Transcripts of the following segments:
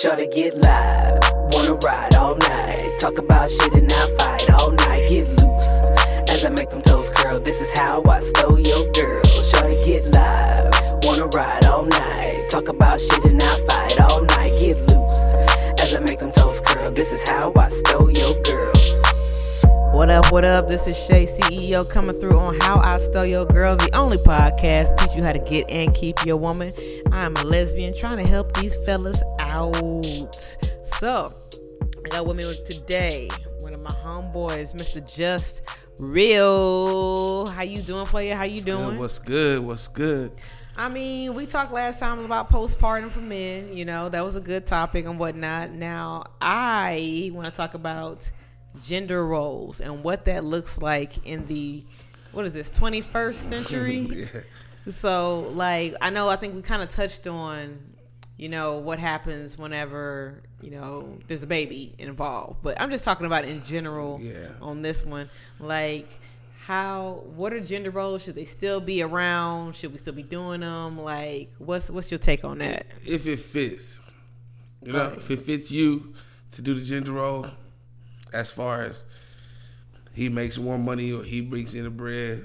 Shorty get live, wanna ride all night. Talk about shit and I fight all night. Get loose as I make them toes curl. This is how I stole your girl. Shorty get live, wanna ride all night. Talk about shit and I fight all night. Get loose as I make them toes curl. This is how I stole your girl. What up, what up? This is Shay, CEO, coming through on How I Stole Your Girl, the only podcast teach you how to get and keep your woman. I'm a lesbian trying to help these fellas out. So, I got with me today one of my homeboys, Mr. Just Real. How you doing, player? How you doing? Good, what's good? What's good? I mean, we talked last time about postpartum for men. You know, that was a good topic and whatnot. Now, I want to talk about gender roles and what that looks like in the what is this 21st century Yeah. so like i know i think we kind of touched on you know what happens whenever you know there's a baby involved. But i'm just talking about in general Yeah. on this one. Like how what are gender roles should they still be around? Should we still be doing them? Like what's what's your take on that? If it fits, you know, if it fits you to do the gender role, as far as he makes more money or he brings in the bread.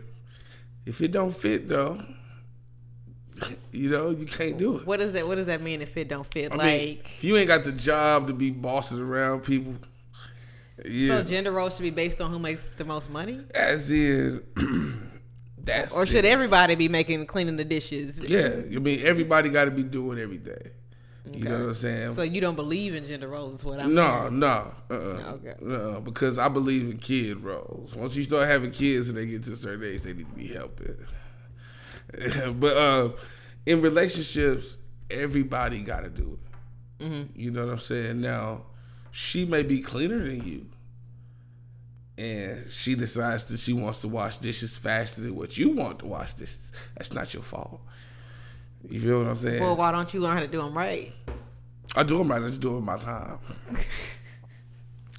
If it don't fit though, you know, you can't do it. what does that what does that mean if it don't fit I like mean, if you ain't got the job to be bossing around people, yeah, so gender roles should be based on who makes the most money as in that's Or should it. everybody be making cleaning the dishes? Yeah, I mean, everybody got to be doing everything. You know what I'm saying? So you don't believe in gender roles? Is what I'm. No, hearing. no, uh, uh Okay. no, because I believe in kid roles. Once you start having kids and they get to a certain age, they need to be helping. but uh, in relationships, everybody got to do it. Mm-hmm. You know what I'm saying? Now, she may be cleaner than you, and she decides that she wants to wash dishes faster than what you want to wash dishes. That's not your fault. You feel what I'm saying? Well, why don't you learn how to do them right? I do them right. I just do it my time.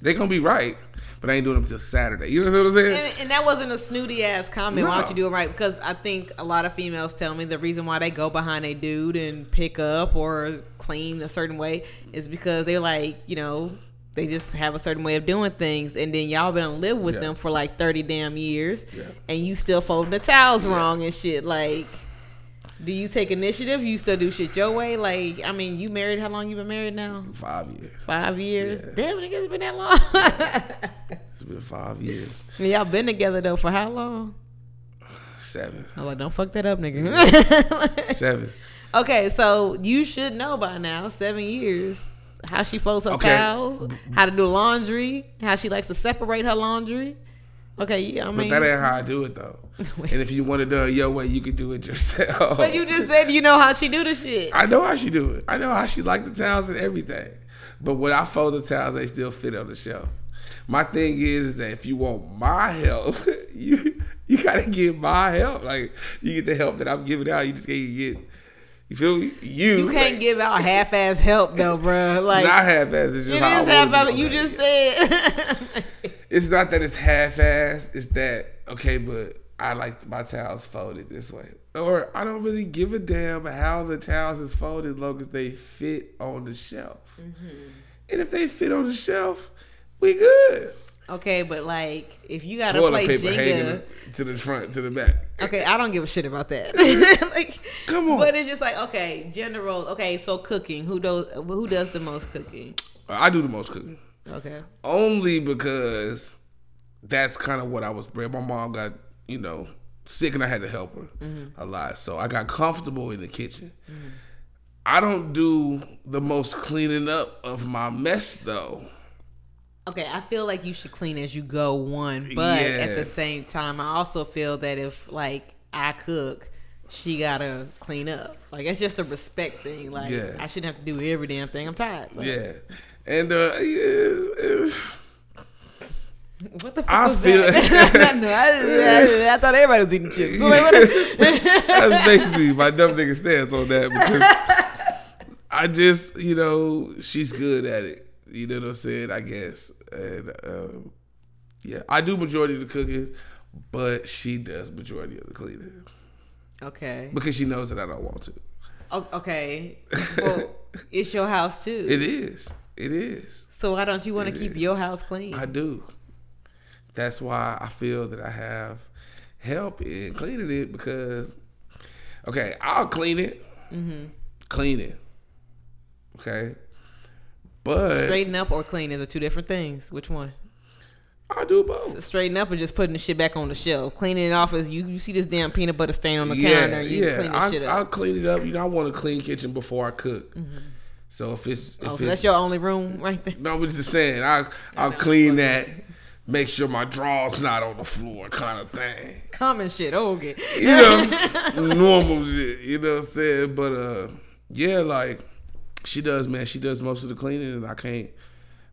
they gonna be right, but I ain't doing them till Saturday. You know what I'm saying? And, and that wasn't a snooty ass comment. Why don't you do it right? Because I think a lot of females tell me the reason why they go behind a dude and pick up or clean a certain way is because they're like, you know, they just have a certain way of doing things, and then y'all been live with Yeah. them for like thirty damn years, Yeah. and you still folding the towels wrong and shit. Like, do you take initiative? You still do shit your way? Like, I mean, you married? How long you been married now? Five years. Five years. Yeah. Damn, nigga, it's been that long. It's been five years. y'all been together though for how long? Seven. I'm like, don't fuck that up, nigga. Seven. okay, so you should know by now, seven years, how she folds her Okay. towels, how to do laundry, how she likes to separate her laundry. Okay, yeah, I But mean, that ain't how I do it though. and if you want to do it your way, you can do it yourself. but you just said you know how she do the shit. I know how she do it. I know how she like the towels and everything. But when I fold the towels, they still fit on the shelf. My thing is, is that if you want my help, you you gotta get my help. Like you get the help that I'm giving out. You just can't get. You feel me? You You can't like, give out half-ass help though, bro. Like not half-ass. It's just it is want half-ass. You it. just said. It's not that it's half-assed. It's that okay, but I like my towels folded this way, or I don't really give a damn how the towels is folded, long as they fit on the shelf. Mm-hmm. And if they fit on the shelf, we good. okay, but like if you gotta Toilet play paper hanging to the front, to the back. Okay, I don't give a shit about that. like, Come on. But it's just like okay, gender roles. Okay, so cooking. Who does who does the most cooking? I do the most cooking Okay. only because that's kind of what I was bred. My mom got you know sick, and I had to help her Mm-hmm. a lot, so I got comfortable in the kitchen. I don't do the most cleaning up of my mess though. Okay, I feel like you should clean as you go, one, but at the same time, I also feel that if like I cook, she gotta clean up. Like it's just a respect thing. Like Yeah. I shouldn't have to do every damn thing. I'm tired. Like, Yeah, and uh, yes, What the fuck I was feel- that? no, I, I, I thought everybody was eating chips. So like, what That's basically my dumb nigga stance on that because I just, you know, she's good at it. You know what I'm saying? I guess. And um, yeah, I do majority of the cooking, but she does majority of the cleaning okay. because she knows that I don't want to. O- Okay, well, it's your house too. It is. It is. so why don't you want to keep is. your house clean? I do. That's why I feel that I have help in cleaning it because, okay, I'll clean it, Mm-hmm. clean it, okay, but Straighten up or clean is are two different things. Which one? I do both. Straighten up or just putting the shit back on the shelf. Cleaning it off is you. You see this damn peanut butter stain on the counter. You clean the I, shit I'll clean it up. You know, I want a clean kitchen before I cook. So if it's if Oh, it's so that's your only room right there. no, I'm just saying I I'll clean that, make sure my drawers not on the floor, kind of thing. Common shit. Okay. you know, normal shit. You know what I'm saying? But uh, yeah, like she does, man. She does most of the cleaning, and I can't,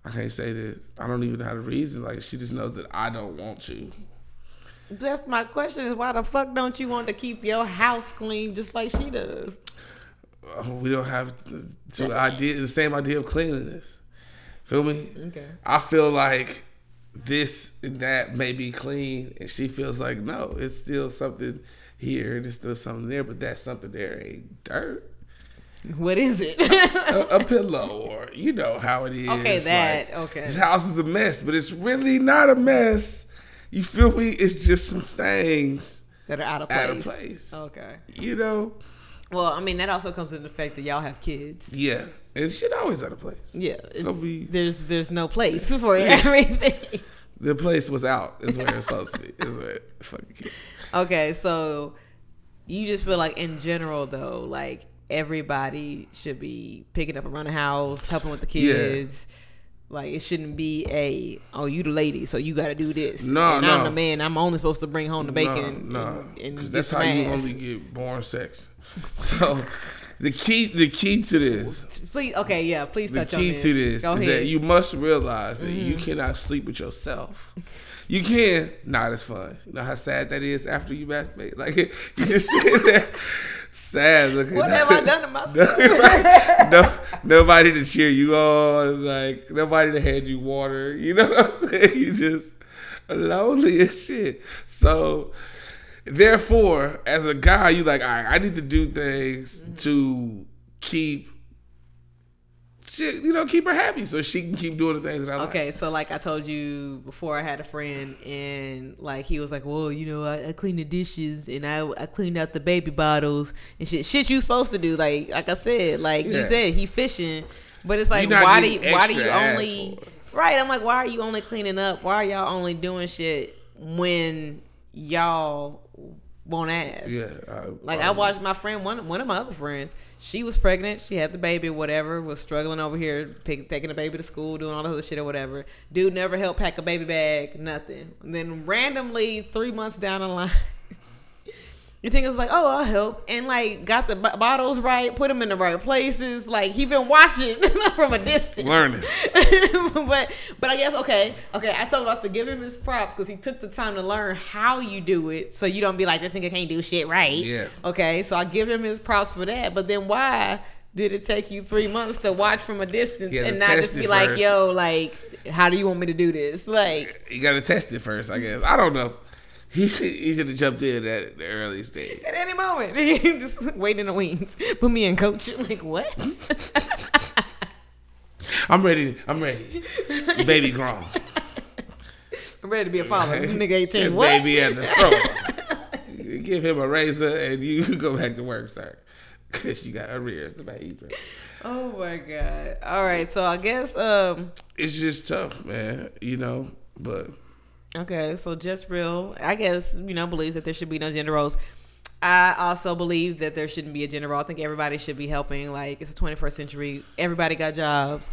I can't say that. I don't even know how to reason. Like she just knows that I don't want to. That's my question. Is why the fuck don't you want to keep your house clean just like she does? Uh, we don't have the, the idea, the same idea of cleanliness. Feel me? Okay. I feel like this and that may be clean, and she feels like no, it's still something here, and it's still something there, but that something there ain't dirt. What is it? a, a pillow or you know how it is. Okay, that, like, okay. This house is a mess, but it's really not a mess. You feel me? It's just some things that are out of place. out of place. Okay. You know? Well, I mean that also comes into the fact that y'all have kids. Yeah. And shit always out of place. Yeah, gonna be- there's there's no place for everything. The place was out is where it's supposed to be. Is where it fucking kid. Okay, so you just feel like in general though, like everybody should be picking up around the house, helping with the kids. Like it shouldn't be a oh you the lady, so you got to do this. No, and I'm the man. I'm only supposed to bring home the bacon. No, no. and, and that's how you only get born sex. So the key the key to this Please, okay, yeah. Please the touch on key this. to this Go is ahead. Mm-hmm. that you must realize that you cannot sleep with yourself. You can, not as fun. You know how sad that is after you masturbate. Like you just sit there, sad. Looking what have I done to myself? no, nobody to cheer you on. Like nobody to hand you water. You know what I'm saying? You just lonely as shit. So therefore, as a guy, you like, all right, I need to do things mm-hmm. to keep shit, you know, keep her happy so she can keep doing the things that I like. Okay, so like I told you before, I had a friend and like he was like, "Well, you know, I, I cleaned the dishes and I I cleaned out the baby bottles and shit. Shit, you supposed to do. Like like I said, like you said, he fishing, but it's like why do you, why do you only right? I'm like, why are you only cleaning up? Why are y'all only doing shit when y'all won't ask? Yeah. I, Like I watched my friend, one one of my other friends, she was pregnant, she had the baby, whatever, was struggling over here, pick, taking the baby to school, doing all the other shit or whatever. Dude never helped pack a baby bag, nothing. And then randomly, three months down the line, you think it was like, oh, I'll help, and like got the b- bottles right, put them in the right places. Like he been watching from a distance, Learning. but but I guess okay, okay. I told us to give him his props because he took the time to learn how you do it, so you don't be like this nigga can't do shit right. Yeah. Okay, so I give him his props for that. But then why did it take you three months to watch from a distance and not just be like, first. yo, like, how do you want me to do this? Like, You got to test it first, I guess. I don't know. He, he should have jumped in at the early stage. at any moment, just waiting in the wings. Put me in, coach. Like what? I'm ready. I'm ready. Baby grown. I'm ready to be a father. Nigga eighteen. That What? baby at the stroller. Give him a razor and you go back to work, sir. Because you got arrears to pay. Oh my god. All right, so I guess um It's just tough, man. You know, but okay, so just real, I guess, you know, believes that there should be no gender roles. I also believe that there shouldn't be a gender role. I think everybody should be helping. Like it's the 21st century. Everybody got jobs.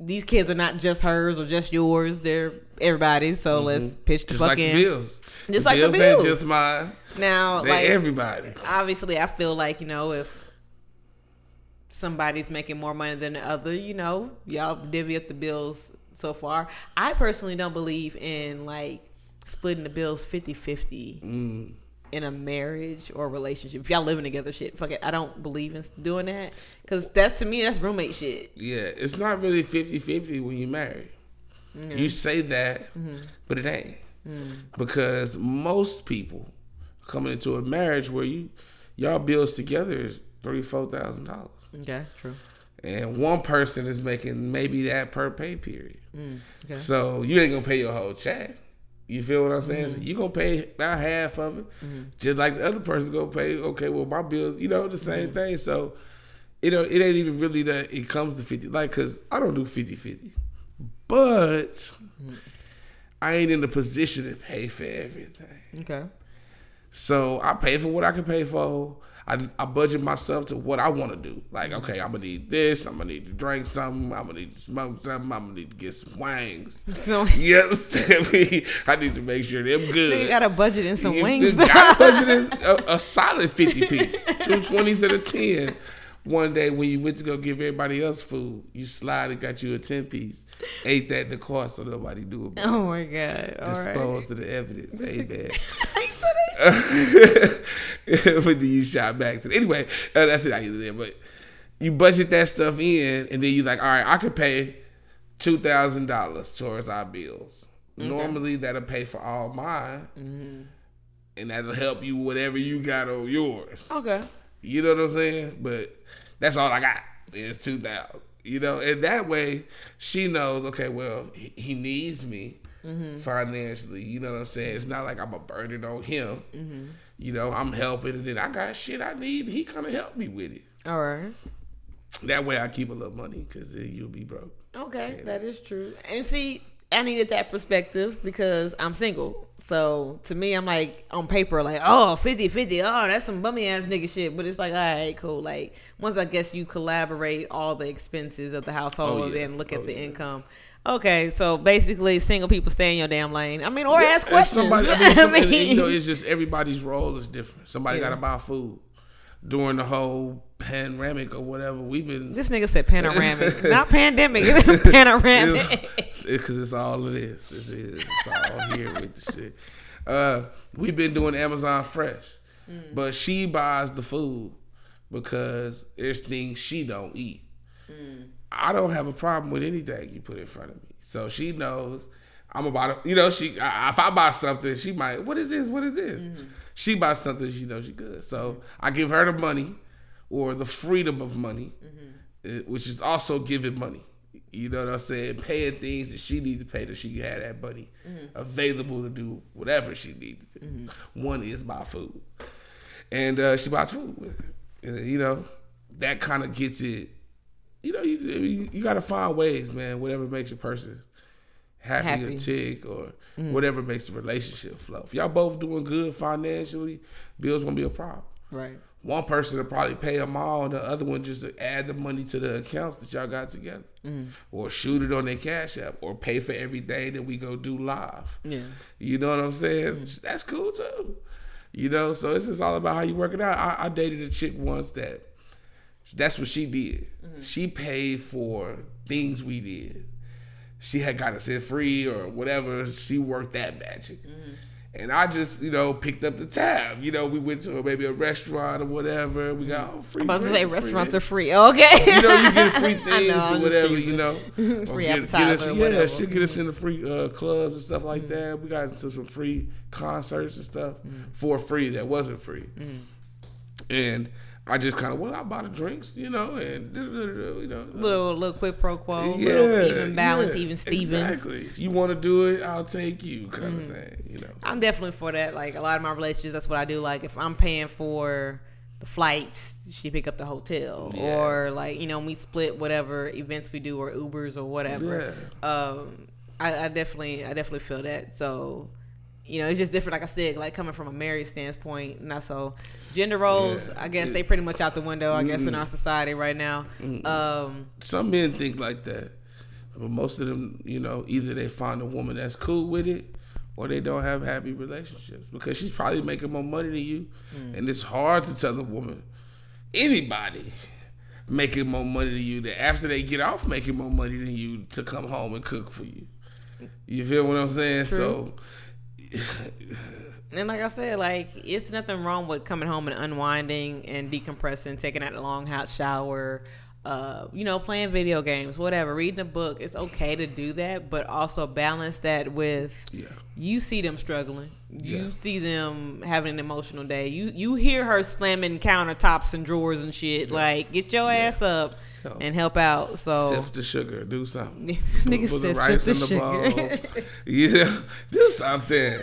These kids are not just hers or just yours. They're everybody's. So mm-hmm. let's pitch the just fuck like in. the bills. Just like the ain't bills. just mine. Now, like everybody. obviously I feel like, you know, if somebody's making more money than the other, you know, y'all divvy up the bills so far. I personally don't believe in like splitting the bills 50-50 mm. in a marriage or relationship. If y'all living together shit, fuck it. I don't believe in doing that cuz that's to me that's roommate shit. Yeah, it's not really 50-50 when you marry. Mm-hmm. You say that, mm-hmm. but it ain't. Mm. Because most people coming into a marriage where you y'all bills together is three, four thousand dollars. Okay, true. And one person is making maybe that per pay period. Mm, okay. So you ain't gonna pay your whole check. You feel what I'm saying? Mm-hmm. So you gonna pay about half of it, just like the other person gonna pay. Okay, well my bills, you know, the same Mm-hmm. thing. So you know, it ain't even really that it comes to fifty. Like, cause I don't do 50-50. but Mm-hmm. I ain't in the position to pay for everything. Okay. So I pay for what I can pay for. I, I budget myself to what I want to do. Like, okay, I'm gonna need this. I'm gonna need to drink something. I'm gonna need to smoke something. I'm gonna need to get some wangs. So Yes, I need to make sure they're good. you got a budget in some You- wings. I budgeted a, a solid 50 piece, two 20s and a 10. One day when you went to go give everybody else food, you slide and got you a 10 piece. Ate that in the car so nobody knew about it. oh my god! All right. Disposed of the evidence. Amen. But then you shot back to anyway. Uh, that's it. I use it. But you budget that stuff in, and then you like, all right, I could pay two thousand dollars towards our bills. Normally, that'll pay for all mine, Mm-hmm. and that'll help you whatever you got on yours. Okay. You know what I'm saying? But that's all I got is two thousand. You know, and that way she knows. Okay, well, he needs me Mm-hmm. financially. You know what I'm saying? It's not like I'm a burden on him. Mm-hmm. You know, I'm helping, and then I got shit I need. He kind of helped me with it. All right. That way, I keep a little money because you'll be broke. Okay, that is true. And see, I needed that perspective because I'm single. So to me, I'm like on paper, like, oh, 50 50. Oh, that's some bummy ass nigga shit. But it's like, all right, cool. Like, once I guess you collaborate all the expenses of the household Oh, yeah. and look oh, at Oh, the yeah. income. Okay, so basically, single people stay in your damn lane. I mean, or ask questions. Somebody, I mean, I mean- you know, it's just everybody's role is different. Somebody Yeah. got to buy food during the whole panoramic or whatever. We've been this nigga said panoramic, not pandemic. panoramic. because it's all it is. This is it's all here with the shit. Uh, we've been doing Amazon Fresh, Mm. but she buys the food because there's things she don't eat. Mm. I don't have a problem with anything you put in front of me, so she knows I'm about to. You know, she I, if I buy something, she might. What is this? What is this? Mm. She buys something she knows she good, so I give her the money or the freedom of money, Mm-hmm. uh, which is also giving money. You know what I'm saying? Paying things that she needs to pay that she can have that money Mm-hmm. available to do whatever she needs to do. One is buy food. And uh, she buys food. And, you know, that kind of gets it. You know, you, you, you got to find ways, man, whatever makes a person happy, Happy. or tick or mm. whatever makes the relationship flow. If y'all both doing good financially, bills won't be a problem right. one person will probably pay them all, and the other one just to add the money to the accounts that y'all got together, mm. or shoot it on their cash app, or pay for everything that we go do live. Yeah. You know what I'm saying? Mm. That's cool too. You know, so it's just all about how you work it out. I, I dated a chick once that that's what she did. Mm-hmm. She paid for things we did. She had got us in free or whatever. She worked that magic. Mm-hmm. And I just, you know, picked up the tab. You know, we went to maybe a restaurant or whatever. We got oh, free. I'm about to say free restaurants this. are free. Okay. You know, you get free I things know, or whatever, teasing. you know. Free get, get us, appetizer or yeah, whatever. she'll get us into free uh, clubs and stuff like that. We got into some free concerts and stuff for free that wasn't free. And I just kind of, well, I bought the drinks, you know, and you know, little little quid pro quo, little even balance, even Stevens. Exactly. You want to do it, I'll take you, kind Mm. of thing, you know. I'm definitely for that. Like a lot of my relationships, that's what I do. Like if I'm paying for the flights, she pick up the hotel, Yeah. or like you know we split whatever events we do or Ubers or whatever. Um, I, I definitely, I definitely feel that. So. You know, it's just different. Like I said, like coming from a married standpoint, not so gender roles. Yeah. I guess they pretty much out the window. I guess in our society right now. Um, Some men think like that, but most of them, you know, either they find a woman that's cool with it, or they don't have happy relationships because she's probably making more money than you, and it's hard to tell a woman, anybody, making more money than you, that after they get off making more money than you, to come home and cook for you. You feel what I'm saying? So, And like I said, like it's nothing wrong with coming home and unwinding and decompressing, taking out a long hot shower, uh, you know, playing video games, whatever, reading a book. It's okay to do that, but also balance that with Yeah. you see them struggling. You Yeah. see them having an emotional day. You you hear her slamming countertops and drawers and shit. Like, get your ass up And help out. So Sift the sugar, do something. This nigga Put the rice in the bowl. yeah, do something.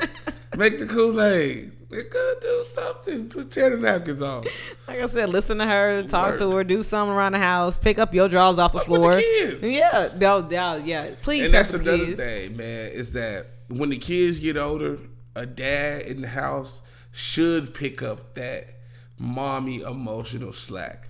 Make the Kool Aid. Nigga, do something. Put tear the napkins off. like I said, listen to her, talk to her, do something around the house, pick up your drawers off the Fuck with floor. the kids. Yeah, no, no, yeah. Please And that's another kids. thing, man, is that when the kids get older, a dad in the house should pick up that mommy emotional slack.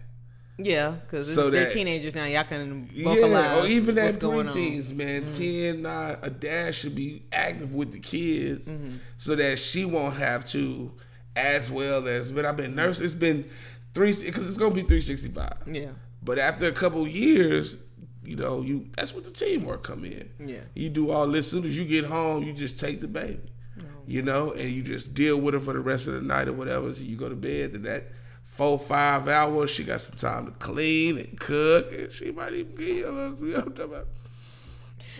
Yeah, because So they're that- teenagers now. Y'all can vocalize Yeah, or even what's at going on. preteens, man. Ten, nine, a dad should be active with the kids Mm-hmm. so that she won't have to, as well as. But I've been nurse. It's been three because it's gonna be three sixty five. Yeah, But after a couple years, you know, you that's what the teamwork come in. Yeah. You do all this. As soon as you get home, you just take the baby. You know, and you just deal with her for the rest of the night or whatever. So you go to bed, then that four, five hours, she got some time to clean and cook, and she might even give you a little, you know what I'm talking about?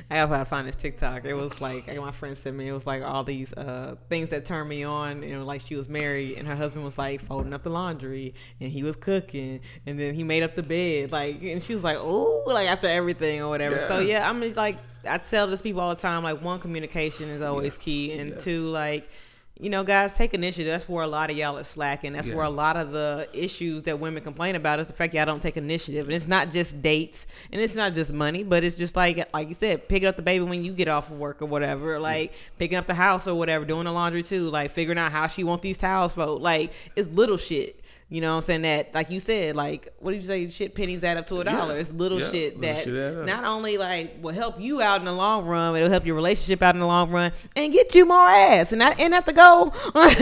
I have to find this TikTok. It was like like my friend sent me. It was like all these uh, things that turned me on. You know, like she was married and her husband was like folding up the laundry and he was cooking and then he made up the bed. Like and she was like, oh, like after everything or whatever. So Yeah. yeah, I'm like I tell this people all the time. Like one, communication is always key, and Yeah. two, like. You know, guys, take initiative. That's where a lot of y'all are slacking. That's Yeah. where a lot of the issues that women complain about is the fact y'all don't take initiative. And it's not just dates, and it's not just money, but it's just like, like you said, picking up the baby when you get off of work or whatever, like picking up the house or whatever, doing the laundry too, like figuring out how she want these towels folded. Like it's little shit. You know what I'm saying? That, like you said, like what did you say? Shit pennies add up to a dollar. It's little Yeah, shit little that shit not only like will help you out in the long run, it'll help your relationship out in the long run and get you more ass. And that ain't that the goal? like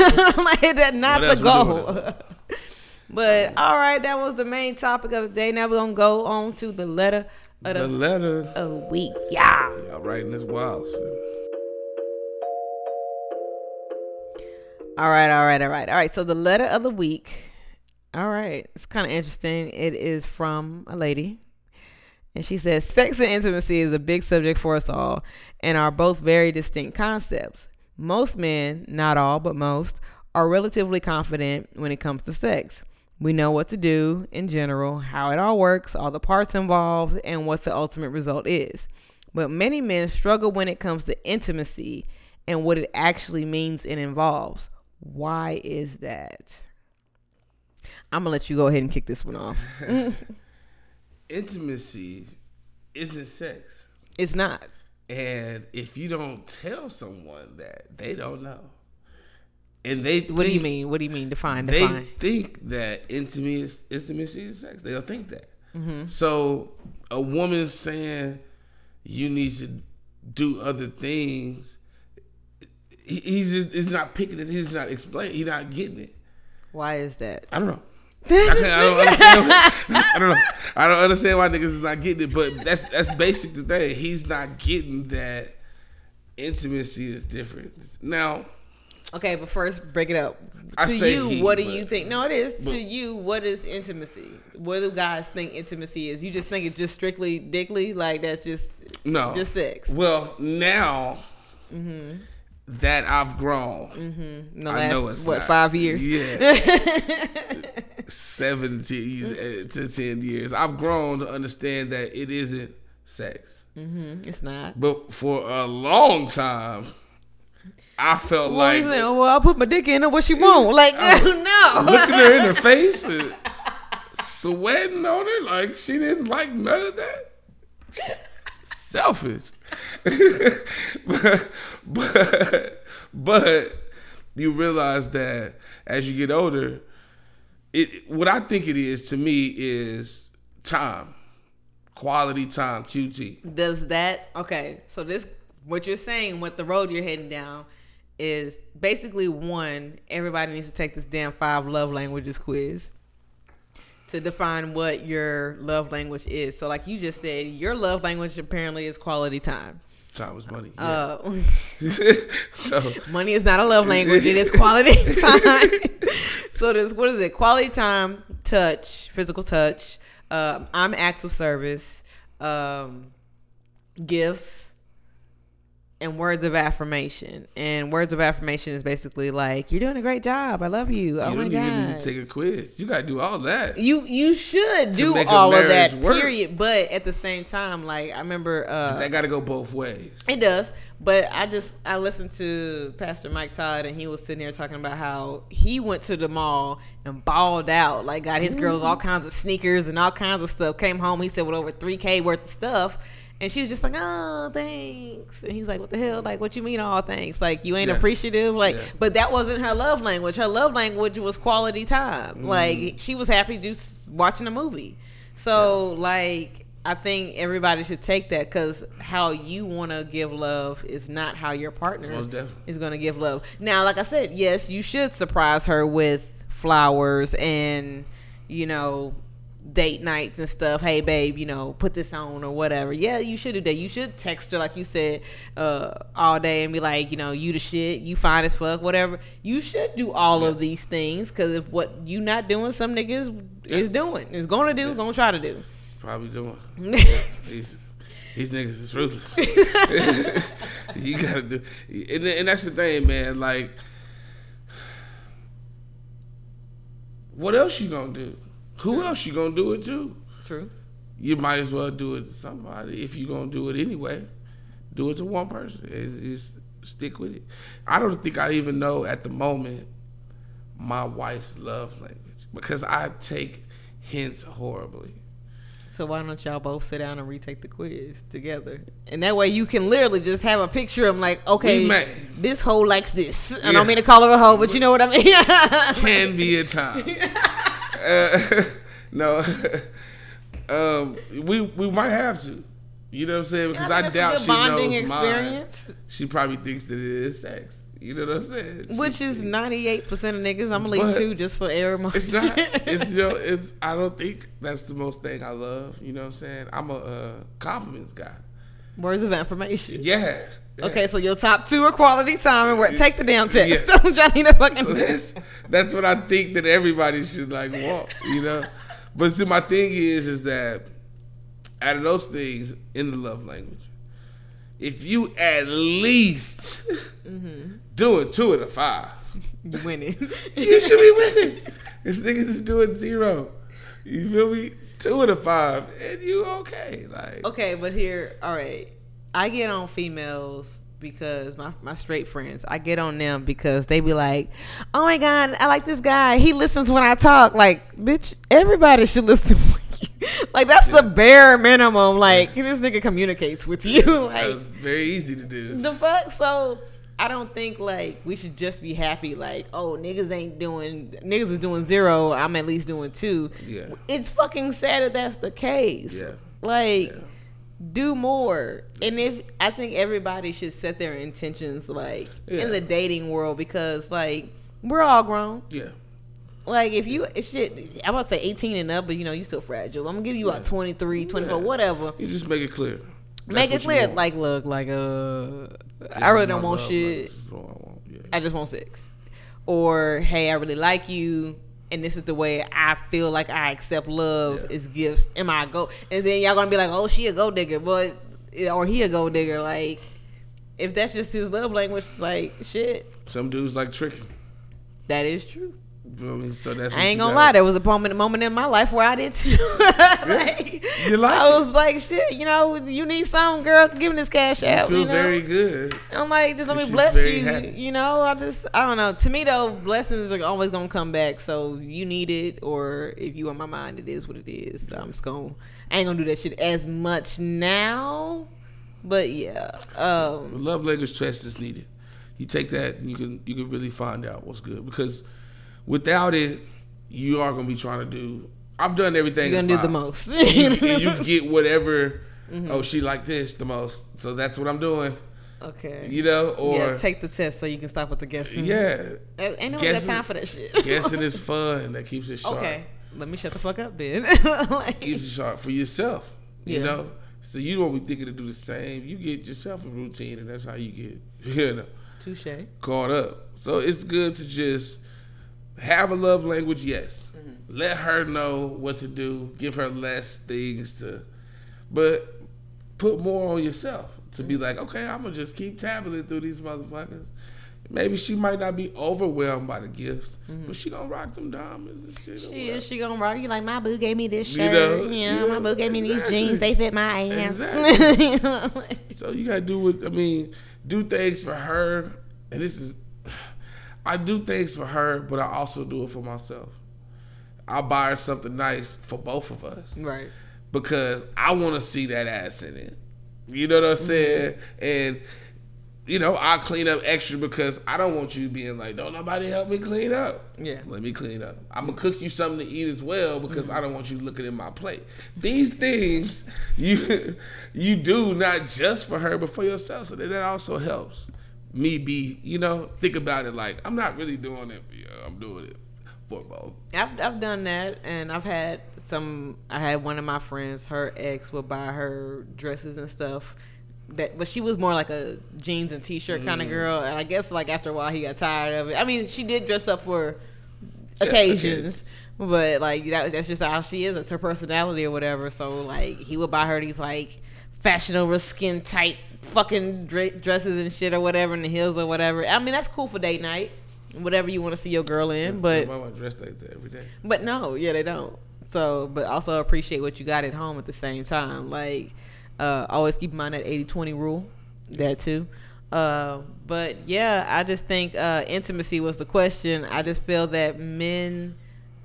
that not What the goal. but all right, that was the main topic of the day. Now we're gonna go on to the letter of The the, letter, of the week. Yeah. y'all writing this wild. So. All right, all right, all right, all right. So the letter of the week. All right, it's kind of interesting. It is from a lady, and she says, "Sex and intimacy is a big subject for us all, and are both very distinct concepts. Most men, not all, but most, are relatively confident when it comes to sex. We know what to do in general, how it all works, all the parts involved, and what the ultimate result is. But many men struggle when it comes to intimacy and what it actually means and involves. Why is that? I'm gonna let you go ahead and kick this one off. Intimacy isn't sex. It's not. And if you don't tell someone that, they don't know. And they What do you think- mean? What do you mean? Define. They Define. think that intimacy is, intimacy is sex. They don't think that. Mm-hmm. So a woman saying you need to do other things, he- he's just he's not picking it. He's not explaining. He's not getting it. Why is that? I don't know. I, I don't understand. I don't know. I don't understand why niggas is not getting it. But that's that's basic the thing. He's not getting that intimacy is different. Now, Okay, but first break it up. I to you, he, what do but- you think? No, it is. but- to you, what is intimacy? What do guys think intimacy is? You just think it's just strictly dickly, like that's just no, just sex. Well, now Mm-hmm. That I've grown, In the I last know it's what not. five years? Yeah, seven to, uh, to ten years. I've grown to understand that it isn't sex. It's not. But for a long time, I felt Well, like saying, well, I'll put my dick in her. What she want? Like, no. looking her in her face and sweating on her like she didn't like none of that. Selfish. but, but but you realize that as you get older, it what I think it is to me is time. Quality time, QT. Does that okay? So this, what you're saying, what the road you're heading down, is basically one. Everybody needs to take this damn five love languages quiz to define what your love language is. So, like you just said, your love language apparently is quality time. Time is money. Yeah. Uh, so money is not a love language; it is quality time. so, this what is it? Quality time, touch, physical touch, Um, I'm acts of service, um, gifts, and words of affirmation. And words of affirmation is basically like, "You're doing a great job. I love you. Oh you my don't even need to take a quiz. You gotta do all that. you you should do all of that. work. Period. But at the same time, like I remember, uh, That gotta go both ways. it does, but I just I listened to Pastor Mike Todd and he was sitting there talking about how he went to the mall and balled out, like got his girls all kinds of sneakers and all kinds of stuff. Came home, he said with over three k worth of stuff, and she was just like, "Oh, thanks," and he's like, "What the hell? Like, what you mean all thanks? Like, you ain't Yeah. appreciative? Like, Yeah. but that wasn't her love language. Her love language was quality time. Mm-hmm. Like, she was happy just watching a movie. So, like." I think everybody should take that because how you want to give love is not how your partner is going to give love. Now, like I said, yes, you should surprise her with flowers and you know date nights and stuff. Hey, babe, you know, put this on or whatever. Yeah, you should do that. You should text her like you said uh, all day and be like, you know, you the shit, you fine as fuck, whatever. You should do all of these things because if what you not doing, some niggas is doing, is going to do, going to try to do. Probably doing. these, these niggas is ruthless. you gotta do, and, and that's the thing, man. Like, what else you gonna do? Who else you gonna do it to? True. You might as well do it to somebody if you gonna do it anyway. Do it to one person and just stick with it. I don't think I even know at the moment my wife's love language because I take hints horribly. So why don't y'all both sit down and retake the quiz together? And that way you can literally just have a picture of like, okay, this hoe likes this. I Yeah. don't mean to call her a hoe, but you know what I mean. can be a time. Uh, no, um, we we might have to. You know what I'm saying? Because I, think doubt she knows experience. mine. She probably thinks that it is sex. You know what I'm saying? She Which is ninety eight percent of niggas. I'm gonna leave two just for air emotion. It's not. It's you know. It's. I don't think that's the most thing I love. You know what I'm saying? I'm a uh, compliments guy. Words of affirmation. Yeah. Okay, so your top two are quality time and work. Take the damn test. Yeah. Johnny the fucking So that's that's what I think that everybody should like want, you know. But see, my thing is, is that out of those things in the love language, if you at least mm-hmm. doing two of the five, You winning. you should be winning. This niggas is doing zero. You feel me? Two of the five, and you okay? Like, Okay, but here, all right. I get on females because my, my straight friends, I get on them because they be like, oh my God, I like this guy. He listens when I talk. Like, bitch, everybody should listen. like, that's the bare minimum. Like, this nigga communicates with you. that like, was very easy to do. the fuck? So. I don't think like we should just be happy like oh niggas ain't doing niggas is doing zero I'm at least doing two Yeah. it's fucking sad that that's the case Yeah. like Yeah. Do more and if i think everybody should set their intentions like Yeah. in the dating world because like we're all grown Yeah. like if you shit i'm about to say 18 and up but you know you still fragile i'm gonna give you a 23 24 Yeah. whatever You just make it clear. make it clear like look like uh This i really don't want love shit language. This is what I want. Yeah. I just want sex. Or hey, I really like you, and this is the way I feel like I accept love Yeah. is gifts. Am I a go? And then y'all gonna be like, oh, she a gold digger, but or he a gold digger. Like, if that's just his love language, like shit, Some dudes like tricking. that is true. You feel me? So that's I ain't gonna lie, there was a moment, moment in my life where I did too. like, You like I it? was like, shit, you know, you need some girl me this cash You out. feel you know? very good. I'm like, just let me bless you. happy. You know, I just, I don't know. To me, though, blessings are always gonna come back. So you need it, or if you on my mind, it is what it is. So I'm just gonna, I ain't gonna do that shit as much now. But yeah, um, love language test is needed. You take that, and you can you can really find out what's good because without it, you are gonna be trying to do. I've done everything. you're gonna do the most. and you, and you get whatever. Mm-hmm. Oh, she like this the most, so that's what I'm doing. okay. You know, or yeah, take the test so you can stop with the guessing. yeah, Uh, ain't no Guessing- time for that shit. guessing is fun. That keeps it sharp. okay, let me shut the fuck up, then. like, keeps it sharp for yourself. You Yeah. know, so you don't be thinking to do the same. You get yourself a routine, and that's how you get you know touche. caught up. So it's good to just have a love language, yes, Mm-hmm. let her know what to do. Give her less things to, but put more on yourself to be like, okay, I'm gonna just keep tabbing through these motherfuckers. Maybe she might not be overwhelmed by the gifts, but she gonna rock them diamonds and shit. Mm-hmm. She is. She gonna rock you like my boo gave me this shirt. You know, yeah, my boo gave me these jeans. They fit my ass. Exactly. You know, like- So you gotta do what I mean. Do things for her, and this is. I do things for her, but I also do it for myself. I buy her something nice for both of us right. because I want to see that ass in it. You know what I'm mm-hmm. saying? And you know, I clean up extra because I don't want you being like, "Don't nobody help me clean up." Yeah. let me clean up. I'm gonna cook you something to eat as well because mm-hmm. I don't want you looking at my plate. These things you you do not just for her but for yourself, so that that also helps me be. You know, think about it like I'm not really doing it for you. I'm doing it for both. I've I've done that, and I've had some. I had one of my friends. Her ex would buy her dresses and stuff. That, but she was more like a jeans and t-shirt kind Mm. of girl, and I guess like after a while he got tired of it. I mean, she did dress up for Yeah, occasions, but like that, that's just how she is. It's her personality or whatever. So like he would buy her these like fashionable skin tight fucking dre- dresses and shit or whatever, and the heels or whatever. I mean, that's cool for date night, whatever you want to see your girl in. But mama dressed like that every day. but no, yeah, they don't. So, but also appreciate what you got at home at the same time. Like, uh, always keep in mind that 80 20 rule, that too. Uh, but yeah, I just think uh, intimacy was the question. I just feel that men,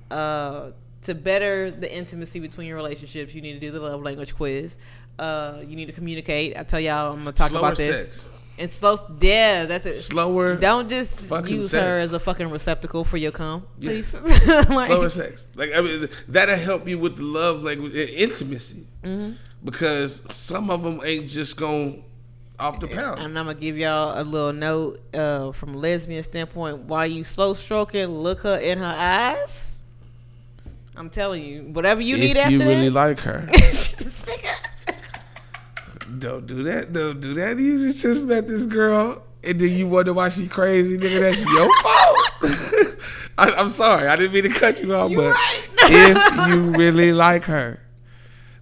uh, to better the intimacy between your relationships, you need to do the love language quiz. Uh, you need to communicate. I tell y'all, I'm gonna talk Slower about this. sex. And slow, yeah, that's it. Slower. Don't just use her as a fucking receptacle for your cum, please. Like- slower sex. Like I mean, that'll help you with the love language, and intimacy, Mm-hmm. because some of them ain't just going off the pound. And I'm gonna give y'all a little note uh, from a lesbian standpoint. While you slow stroking, look her in her eyes. I'm telling you, whatever you need if after you really that. like her, don't do that. Don't do that. You just met this girl, and then you wonder why she crazy, nigga. That's your fault. I, I'm sorry, I didn't mean to cut you off, but right. if you really like her.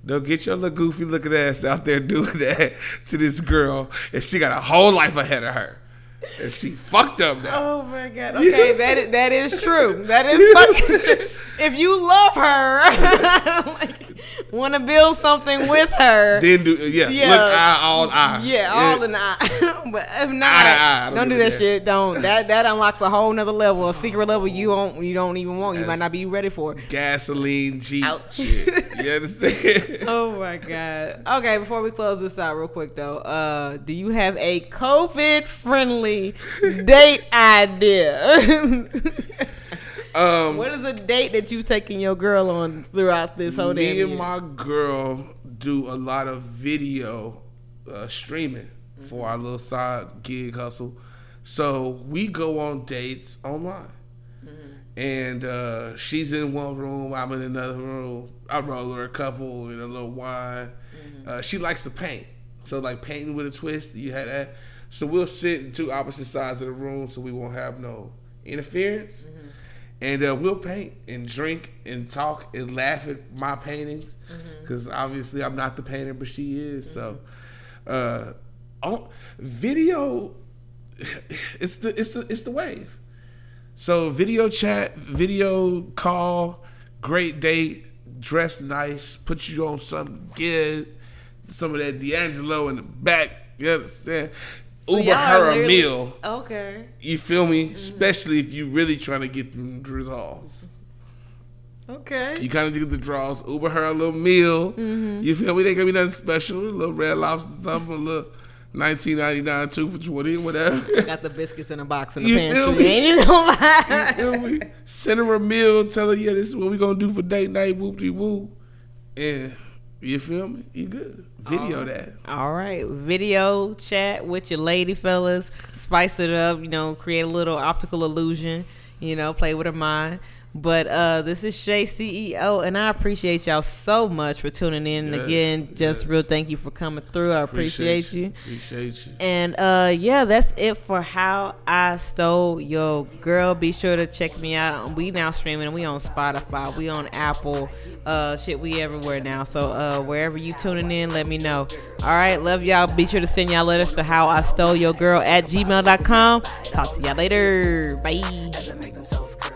Don't get your little goofy looking ass out there doing that to this girl, and she got a whole life ahead of her, and she fucked up now. Oh my god. Okay, that is, that is true. That is fucking true. If you love her, like, want to build something with her, Then do yeah, Yeah. look eye all eye. Yeah, all in the eye. but if not, Eye eye, don't, don't do do that that. shit. Don't that that unlocks a whole nother level, a secret level you don't you don't even want. You might not be ready for. gasoline Jeep Ouch. shit. You understand? Oh my god. Okay, before we close this out real quick though, uh, do you have a COVID friendly date idea? Um, what is a date that you taking your girl on throughout this whole damn me year? and my girl do a lot of video uh, streaming for our little side gig hustle. So we go on dates online. And uh, she's in one room, I'm in another room. I roll her a couple and a little wine. Uh, she likes to paint. So, like painting with a twist, you had that. So, we'll sit in two opposite sides of the room so we won't have no interference. And uh, we'll paint and drink and talk and laugh at my paintings because obviously I'm not the painter, but she is. So, uh, on video, it's the it's the it's the wave. So video chat, video call, great date, dress nice, put you on something good, some of that D'Angelo in the back. You understand? Uber her a meal. Okay. You feel me? Mm. Especially if you really trying to get them draws. Okay. You kind of do the draws. Uber her a little meal. Mm-hmm. You feel me? They gonna be nothing special. A little red lobster, something, a little nineteen ninety nine, two for twenty, whatever. Got the biscuits in a box in the You pantry. Ain't even gonna lie. You feel me? Send her a meal. Tell her, yeah, this is what we gonna do for date night. Whoop de woo. And you feel me? You good? Video that. All right, video chat with your lady fellas, spice it up. You know, create a little optical illusion. You know, play with her mind. But uh, this is Shay CEO, and I appreciate y'all so much for tuning in. And Yes, again, just yes. real thank you for coming through. I appreciate, you. Appreciate you. And uh, yeah, that's it for how I stole your girl. Be sure to check me out. We now streaming. We on Spotify. We on Apple. Uh, shit, we everywhere now. So uh, wherever you tuning in, let me know. All right, love y'all. Be sure to send y'all letters to how I stole your girl at gmail.com. Talk to y'all later. Bye.